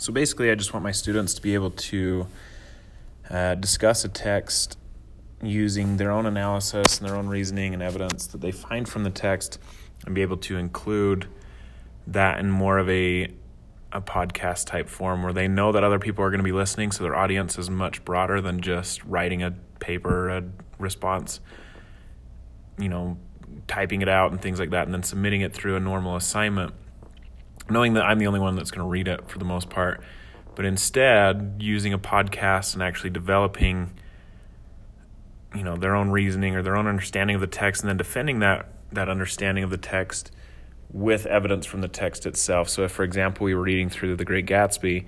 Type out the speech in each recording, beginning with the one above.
So basically, I just want my students to be able to uh, discuss a text using their own analysis and their own reasoning and evidence that they find from the text and be able to include that in more of a a podcast type form where they know that other people are going to be listening so their audience is much broader than just writing a paper a response you know typing it out and things like that and then submitting it through a normal assignment knowing that I'm the only one that's going to read it for the most part, but instead using a podcast and actually developing you know their own reasoning or their own understanding of the text and then defending that that understanding of the text with evidence from the text itself. So if for example we were reading through The Great Gatsby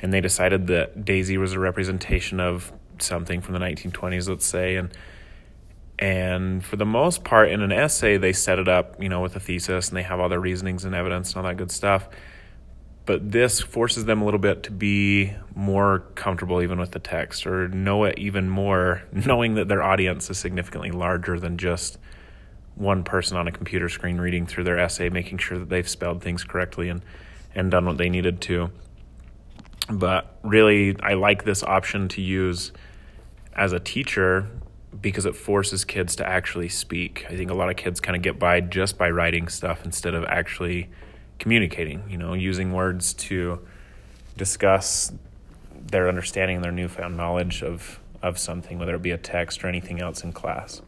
and they decided that Daisy was a representation of something from the 1920s let's say and and for the most part, in an essay, they set it up, you know, with a thesis and they have all their reasonings and evidence and all that good stuff. But this forces them a little bit to be more comfortable even with the text or know it even more, knowing that their audience is significantly larger than just one person on a computer screen reading through their essay, making sure that they've spelled things correctly and, and done what they needed to. But really, I like this option to use as a teacher because it forces kids to actually speak. I think a lot of kids kind of get by just by writing stuff instead of actually communicating, you know, using words to discuss their understanding, and their newfound knowledge of, of something, whether it be a text or anything else in class.